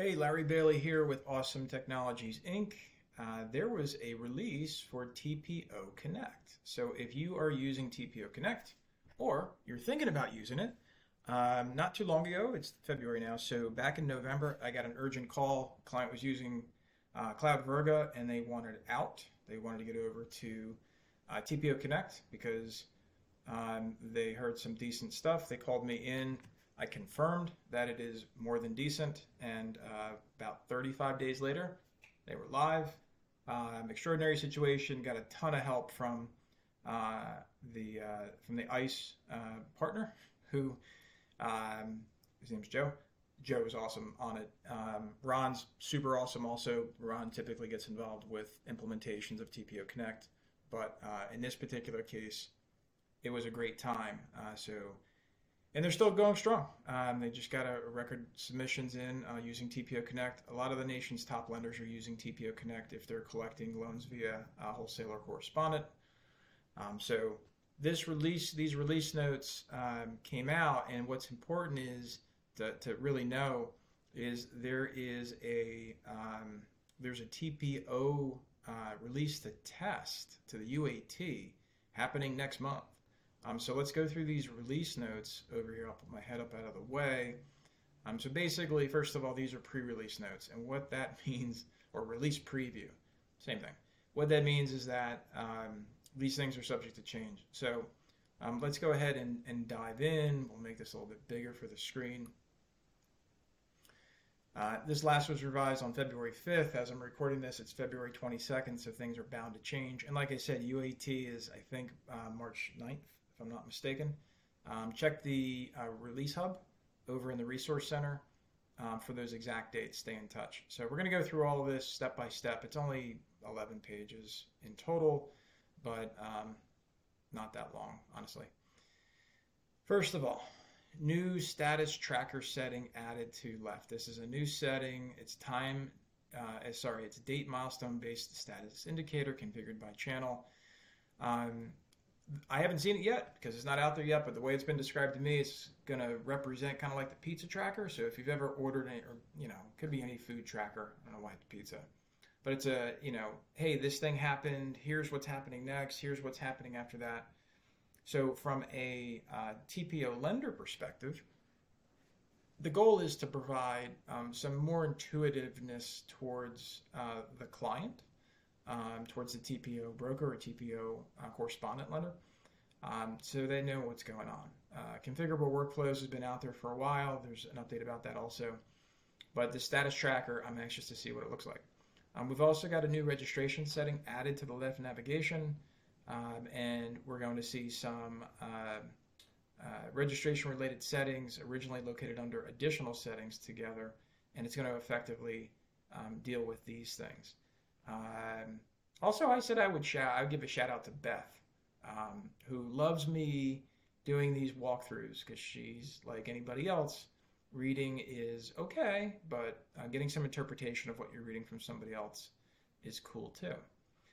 Hey, Larry Bailey here with Awesome Technologies Inc. Uh, there was a release for TPO Connect. So if you are using TPO Connect or you're thinking about using it, um, not too long ago, it's February now, so back in November, I got an urgent call. client was using uh, Cloudvirga and they wanted out. They wanted to get over to uh, TPO Connect because um, they heard some decent stuff. They called me in. I confirmed that it is more than decent, and uh, about 35 days later, they were live. Um, extraordinary situation. Got a ton of help from uh, the uh, from the ICE uh, partner, who um, his name's Joe. Joe is awesome on it. Um, Ron's super awesome. Also, Ron typically gets involved with implementations of TPO Connect, but uh, in this particular case, it was a great time. Uh, so and they're still going strong. Um, they just got a, record submissions in uh, using TPO Connect. A lot of the nation's top lenders are using TPO Connect if they're collecting loans via wholesaler correspondent. Um, so this release, these release notes um, came out, and what's important is to, to, really know is there is a um, there's a TPO uh, release to test to the UAT happening next month. Um, so let's go through these release notes over here. I'll put my head up out of the way. Um, so basically, first of all, these are pre-release notes, and what that means, or release preview, same thing. What that means is that um, these things are subject to change. So um, let's go ahead and, and dive in. We'll make this a little bit bigger for the screen. Uh, this last was revised on February 5th. As I'm recording this, it's February 22nd, so things are bound to change. And like I said, UAT is, I think, uh, March 9th if I'm not mistaken. Um, check the uh, release hub over in the resource center um, for those exact dates. Stay in touch. So we're going to go through all of this step by step. It's only 11 pages in total, but um, not that long, honestly. First of all, new status tracker setting added to left. This is a new setting. It's time, uh, sorry, it's date milestone based status indicator configured by channel. Um, I haven't seen it yet because it's not out there yet, but the way it's been described to me, it's going to represent kind of like the pizza tracker. So if you've ever ordered any, or, you know, could be any food tracker. I don't know why it's pizza. But it's a, you know, hey, this thing happened. Here's what's happening next. Here's what's happening after that. So from a uh, TPO lender perspective, the goal is to provide um, some more intuitiveness towards uh, the client um, towards the TPO broker or TPO uh, correspondent lender. Um, so they know what's going on. Uh, configurable workflows has been out there for a while. There's an update about that also. But the status tracker, I'm anxious to see what it looks like. Um, we've also got a new registration setting added to the left navigation, um, and we're going to see some uh, uh, registration related settings originally located under additional settings together, and it's going to effectively um, deal with these things. Um, also, I said I would shout. I would give a shout out to Beth, um, who loves me doing these walkthroughs because she's like anybody else. Reading is okay, but uh, getting some interpretation of what you're reading from somebody else is cool too.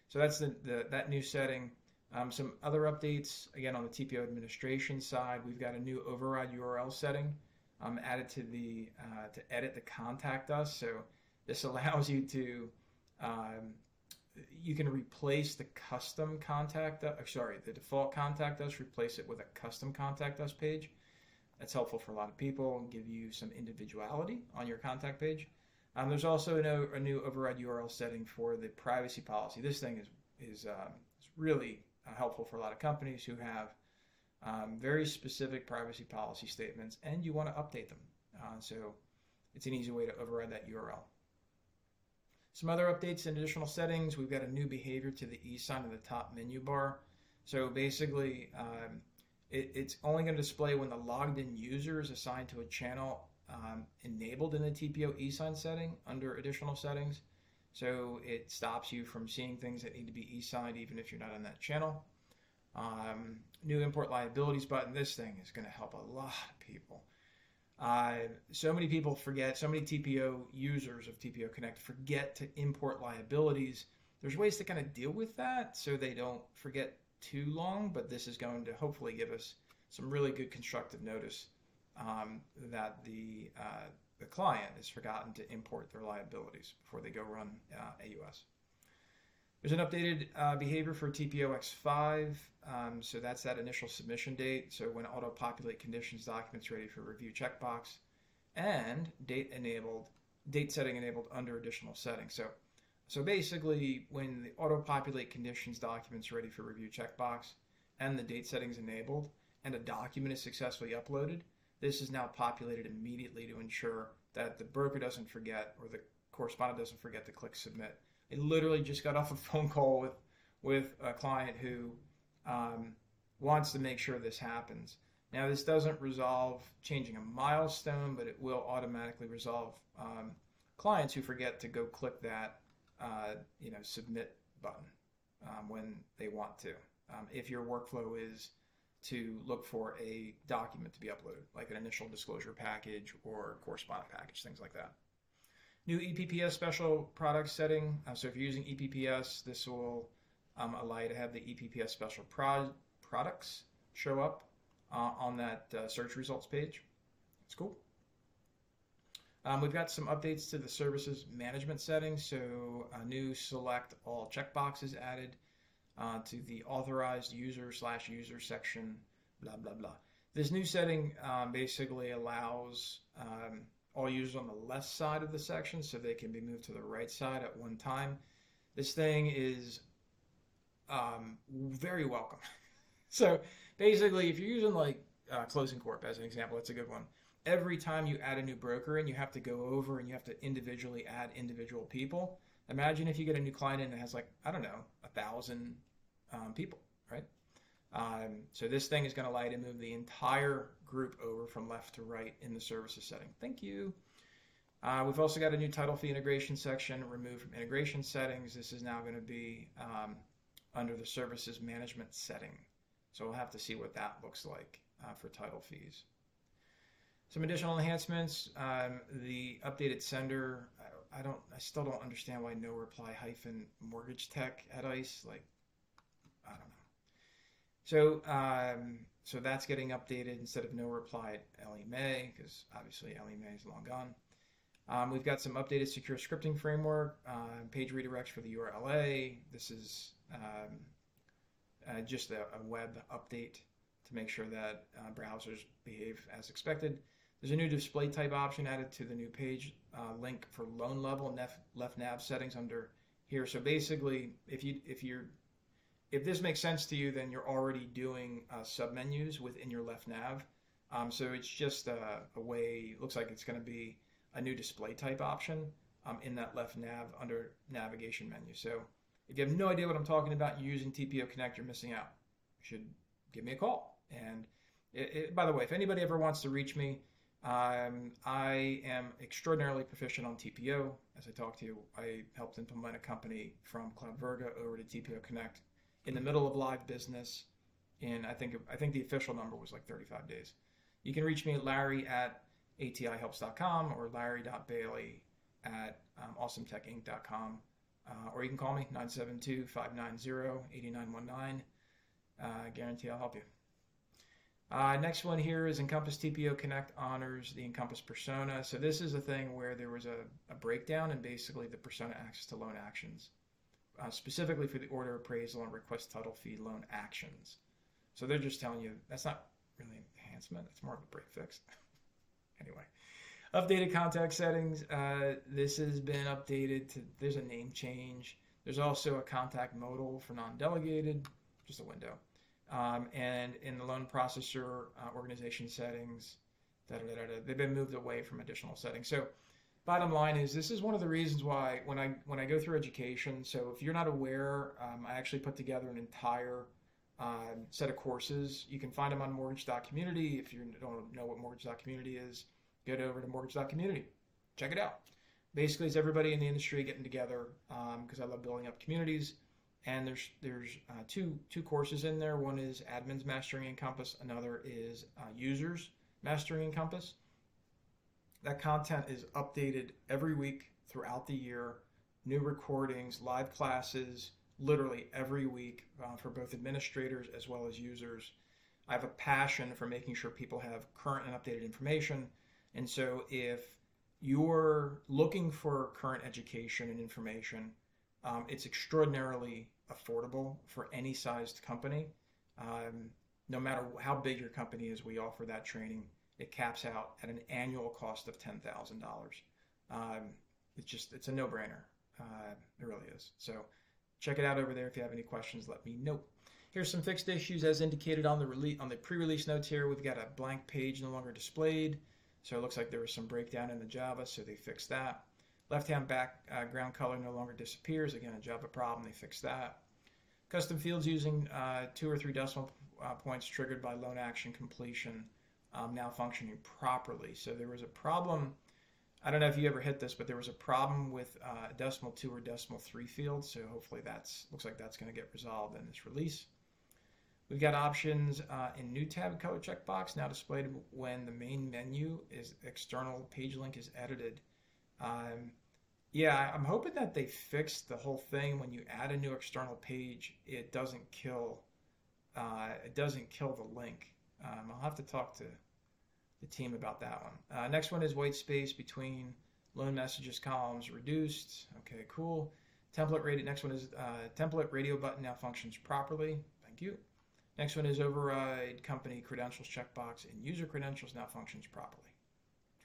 So that's the, the that new setting. Um, some other updates again on the TPO administration side. We've got a new override URL setting um, added to the uh, to edit the contact us. So this allows you to um, you can replace the custom contact uh, sorry the default contact us replace it with a custom contact us page. That's helpful for a lot of people and give you some individuality on your contact page. Um, there's also a, a, new override url setting for the privacy policy. This thing is is, um, is really uh, helpful for a lot of companies who have um, very specific privacy policy statements and you want to update them. Uh, so it's an easy way to override that url some other updates and additional settings. We've got a new behavior to the e-sign in the top menu bar. So basically, um, it, it's only going to display when the logged in user is assigned to a channel um, enabled in the TPO e-sign setting under additional settings. So it stops you from seeing things that need to be e-signed even if you're not on that channel. Um, new import liabilities button. This thing is going to help a lot of people. Uh, so many people forget, so many TPO users of TPO Connect forget to import liabilities. There's ways to kind of deal with that so they don't forget too long, but this is going to hopefully give us some really good constructive notice um, that the uh, the client has forgotten to import their liabilities before they go run uh, AUS. There's an updated uh, behavior for TPOX5. Um, so that's that initial submission date. So when auto-populate conditions documents ready for review checkbox and date enabled, date setting enabled under additional settings. So, so basically when the auto-populate conditions documents ready for review checkbox and the date settings enabled and a document is successfully uploaded, this is now populated immediately to ensure that the broker doesn't forget or the correspondent doesn't forget to click submit. I literally just got off a phone call with with a client who um, wants to make sure this happens. Now, this doesn't resolve changing a milestone, but it will automatically resolve um, clients who forget to go click that, uh, you know, submit button um, when they want to. Um, if your workflow is to look for a document to be uploaded, like an initial disclosure package or correspondent package, things like that. New EPPS special product setting. Uh, so if you're using EPPS, this will um, allow you to have the EPPS special pro- products show up uh, on that uh, search results page. It's cool. Um, we've got some updates to the services management settings. So a new select all checkboxes added uh, to the authorized user slash user section, blah, blah, blah. This new setting um, basically allows um, all users on the left side of the section so they can be moved to the right side at one time. This thing is um, very welcome. so basically, if you're using like uh, ClosingCorp as an example, that's a good one. Every time you add a new broker in, you have to go over and you have to individually add individual people. Imagine if you get a new client in that has like, I don't know, a thousand um, people, right? Um, so this thing is going to allow you to move the entire group over from left to right in the services setting. Thank you. Uh, we've also got a new title fee integration section removed from integration settings. This is now going to be um, under the services management setting. So we'll have to see what that looks like uh, for title fees. Some additional enhancements. Um, the updated sender. I, I, don't. I still don't understand why no reply hyphen mortgage tech at ICE. Like, I don't know. So, um, so that's getting updated instead of no reply at Ellie Mae because obviously Ellie Mae is long gone. Um, we've got some updated secure scripting framework, uh, page redirects for the URLA. This is um, uh, just a, a, web update to make sure that uh, browsers behave as expected. There's a new display type option added to the new page uh, link for loan level left, left nav settings under here. So basically, if you if you're if this makes sense to you, then you're already doing uh, submenus within your left nav. Um, so it's just a, a way. Looks like it's going to be a new display type option um, in that left nav under navigation menu. So if you have no idea what I'm talking about using TPO Connect, you're missing out. You should give me a call. And it, it, by the way, if anybody ever wants to reach me, um, I am extraordinarily proficient on TPO. As I talked to you, I helped implement a company from Cloudvirga over to TPO Connect in the middle of live business. In I think I think the official number was like 35 days. You can reach me at Larry at atihelps.com or Larry.Bailey at um, awesometechinc.com. Uh, or you can call me 972 590 8919. Uh, guarantee I'll help you. Uh, next one here is Encompass TPO Connect honors the Encompass persona. So this is a thing where there was a, a breakdown and basically the persona access to loan actions, uh, specifically for the order appraisal and request title fee loan actions. So they're just telling you that's not really an enhancement; it's more of a break fix. anyway, updated contact settings. Uh, this has been updated to. There's a name change. There's also a contact modal for non-delegated, just a window. Um, and in the loan processor uh, organization settings, they've been moved away from additional settings. So, bottom line is this is one of the reasons why when I when I go through education. So, if you're not aware, um, I actually put together an entire um, set of courses. You can find them on Mortgage.community. If you don't know what Mortgage.community is, get over to Mortgage.community. Check it out. Basically, it's everybody in the industry getting together because um, I love building up communities and there's there's uh, two two courses in there. One is admins mastering Encompass. Another is uh, users mastering Encompass. That content is updated every week throughout the year. New recordings, live classes, literally every week uh, for both administrators as well as users. I have a passion for making sure people have current and updated information, and so if you're looking for current education and information, um, it's extraordinarily affordable for any sized company. Um, no matter how big your company is, we offer that training. It caps out at an annual cost of ten thousand um, dollars. It's just it's a no brainer. Uh, it really is. So check it out over there. If you have any questions, let me know. Here's some fixed issues as indicated on the release on the pre-release notes here. We've got a blank page no longer displayed. So it looks like there was some breakdown in the Java, so they fixed that. Left-hand background uh, color no longer disappears. Again, a Java problem, they fixed that. Custom fields using uh, two or three decimal uh, points triggered by loan action completion um, now functioning properly. So there was a problem. I don't know if you ever hit this, but there was a problem with uh, decimal two or decimal three fields. So hopefully that's looks like that's going to get resolved in this release. We've got options uh, in new tab color checkbox now displayed when the main menu is external page link is edited. Um, yeah, I'm hoping that they fix the whole thing when you add a new external page, it doesn't kill uh, it doesn't kill the link. Um, I'll have to talk to the team about that one. Uh, next one is white space between loan messages columns reduced. Okay, cool. Template radio. Next one is uh, template radio button now functions properly. Thank you. Next one is override company credentials checkbox and user credentials now functions properly.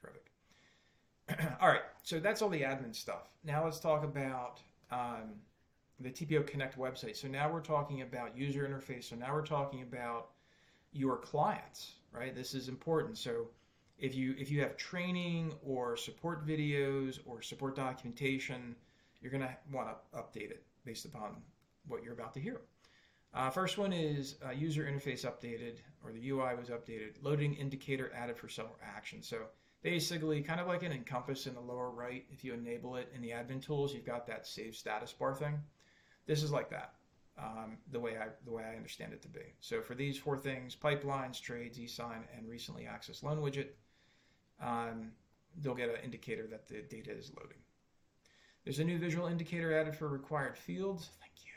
Terrific. all right, so that's all the admin stuff. Now let's talk about um, the TPO Connect website. So now we're talking about user interface. So now we're talking about your clients, right? This is important. So if you if you have training or support videos or support documentation, you're going to want to update it based upon what you're about to hear. Uh, first one is uh, user interface updated, or the UI was updated. Loading indicator added for several actions. So basically, kind of like an Encompass in the lower right, if you enable it in the admin tools, you've got that save status bar thing. This is like that, um, the way I the way I understand it to be. So for these four things: pipelines, trades, eSign, and recently accessed loan widget, um, they'll get an indicator that the data is loading. There's a new visual indicator added for required fields. Thank you.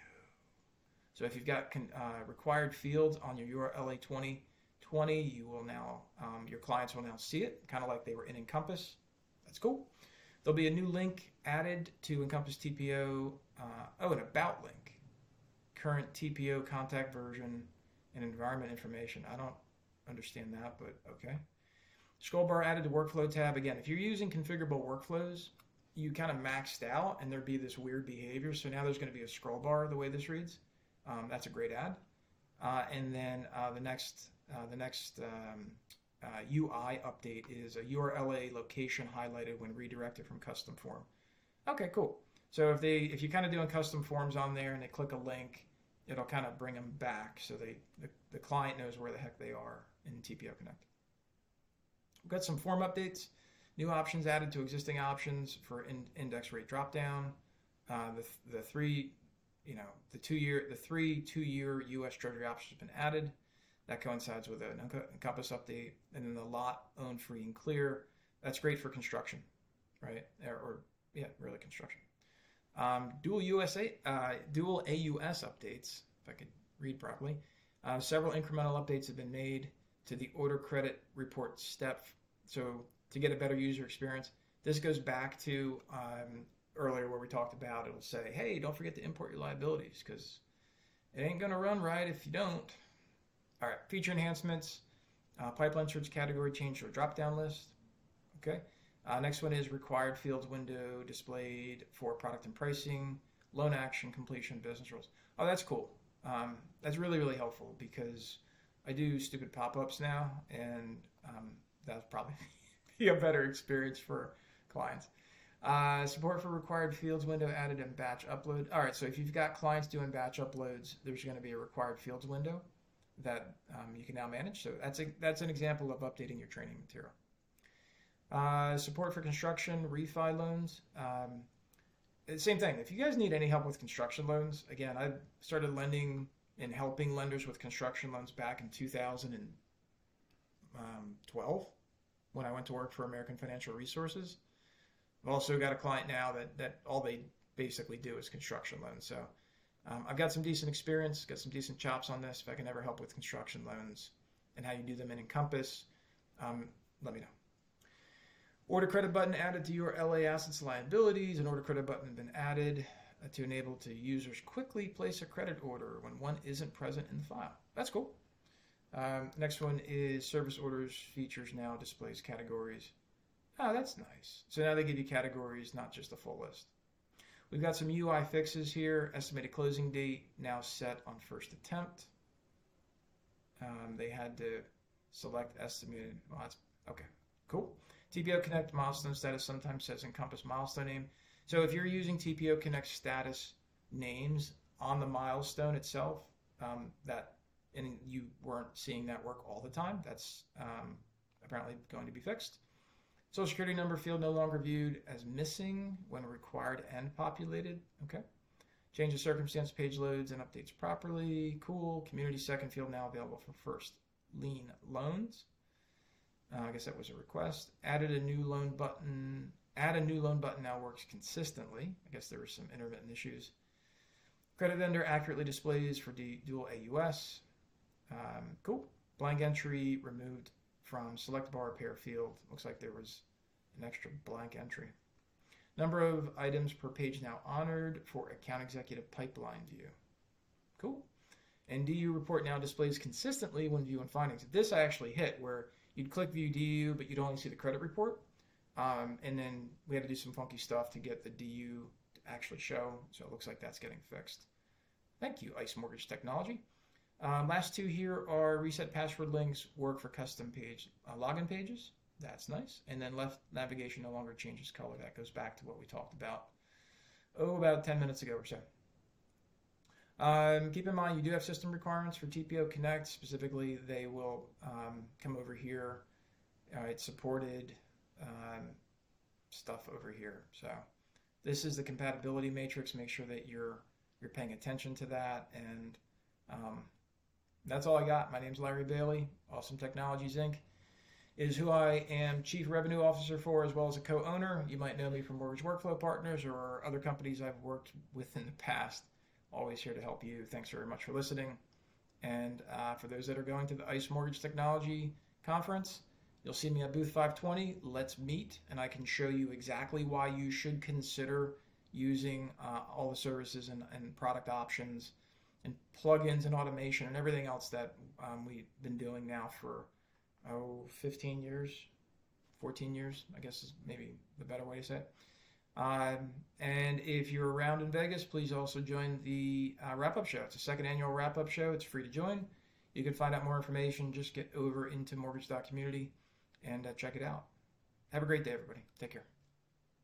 So if you've got uh, required fields on your URLA 2020, you will now, um, your clients will now see it, kind of like they were in Encompass. That's cool. There'll be a new link added to Encompass TPO. Uh, oh, an about link. Current TPO Connect version and environment information. I don't understand that, but okay. Scroll bar added to workflow tab. Again, if you're using configurable workflows, you kind of maxed out and there'd be this weird behavior. So now there's going to be a scroll bar the way this reads. Um, that's a great ad. Uh, and then uh, the next uh, the next um, UI uh, update is a URLA location highlighted when redirected from custom form. Okay, cool. So if they if you're kind of doing custom forms on there and they click a link, it'll kind of bring them back so they the, the client knows where the heck they are in TPO Connect. We've got some form updates, new options added to existing options for in, index rate dropdown. Uh, the, the three you know, the two year, the three two year U.S. Treasury options have been added. That coincides with an Encompass update, and then the lot owned free and clear. That's great for construction, right? Or, or yeah, really construction. Um, dual USA, uh, dual AUS updates. If I could read properly, uh, several incremental updates have been made to the order credit report step. So to get a better user experience, this goes back to um, earlier where we talked about it'll say, hey, don't forget to import your liabilities because it ain't going to run right if you don't. All right, feature enhancements, uh, pipeline search category change to a drop down list. Okay. Uh, next one is required fields window displayed for product and pricing, loan action, completion, business rules. Oh, that's cool. Um, that's really, really helpful because I do stupid pop ups now, and um, that'll probably be a better experience for clients. Uh, support for required fields window added in batch upload. All right, so if you've got clients doing batch uploads, there's going to be a required fields window that um, you can now manage. So that's a, that's an example of updating your training material. Uh, support for construction refi loans. Um, same thing. If you guys need any help with construction loans, again, I started lending and helping lenders with construction loans back in 2012 when I went to work for American Financial Resources. I've also got a client now that that all they basically do is construction loans. So um, I've got some decent experience, got some decent chops on this. If I can ever help with construction loans and how you do them in Encompass, um, let me know. Order credit button added to URLA assets liabilities. An order credit button has been added to enable to users quickly place a credit order when one isn't present in the file. That's cool. Um, next one is service orders features now displays categories. Oh, that's nice. So now they give you categories, not just a full list. We've got some UI fixes here. Estimated closing date now set on first attempt. Um, they had to select estimated. Well, that's okay. Cool. TPO Connect milestone status sometimes says encompass milestone name. So if you're using TPO Connect status names on the milestone itself, um, that and you weren't seeing that work all the time, that's um, apparently going to be fixed. Social security number field no longer viewed as missing when required and populated. Okay. Change of circumstance page loads and updates properly. Cool. Community second field now available for first lien loans. Uh, I guess that was a request. Added a new loan button. Add a new loan button now works consistently. I guess there were some intermittent issues. Credit vendor accurately displays for dual AUS. Um, cool. Blank entry removed from select bar pair field. Looks like there was an extra blank entry. Number of items per page now honored for account executive pipeline view. Cool. And DU report now displays consistently when viewing findings. This I actually hit where you'd click view DU, but you'd only see the credit report. Um, and then we had to do some funky stuff to get the DU to actually show. So it looks like that's getting fixed. Thank you, ICE Mortgage Technology. Um, last two here are reset password links work for custom page uh, login pages. That's nice. And then left navigation no longer changes color. That goes back to what we talked about, oh, about 10 minutes ago or so. Um, keep in mind, you do have system requirements for TPO Connect. Specifically, they will um, come over here. Uh, it's supported um, stuff over here. So this is the compatibility matrix. Make sure that you're you're paying attention to that. And um, that's all I got. My name's Larry Bailey, Awesome Technologies Inc. Is who I am Chief Revenue Officer for, as well as a co-owner. You might know me from Mortgage Workflow Partners or other companies I've worked with in the past. Always here to help you. Thanks very much for listening. And uh, for those that are going to the ICE Mortgage Technology Conference, you'll see me at booth 520. Let's meet, and I can show you exactly why you should consider using uh, all the services and, and, product options and plugins and automation and everything else that um, we've been doing now for oh 15 years 14 years i guess is maybe the better way to say it um, and if you're around in Vegas, please also join the uh, wrap up show. It's a second annual wrap up show. It's free to join. You can find out more information. Just get over into mortgage.community and uh, check it out. Have a great day, everybody. Take care.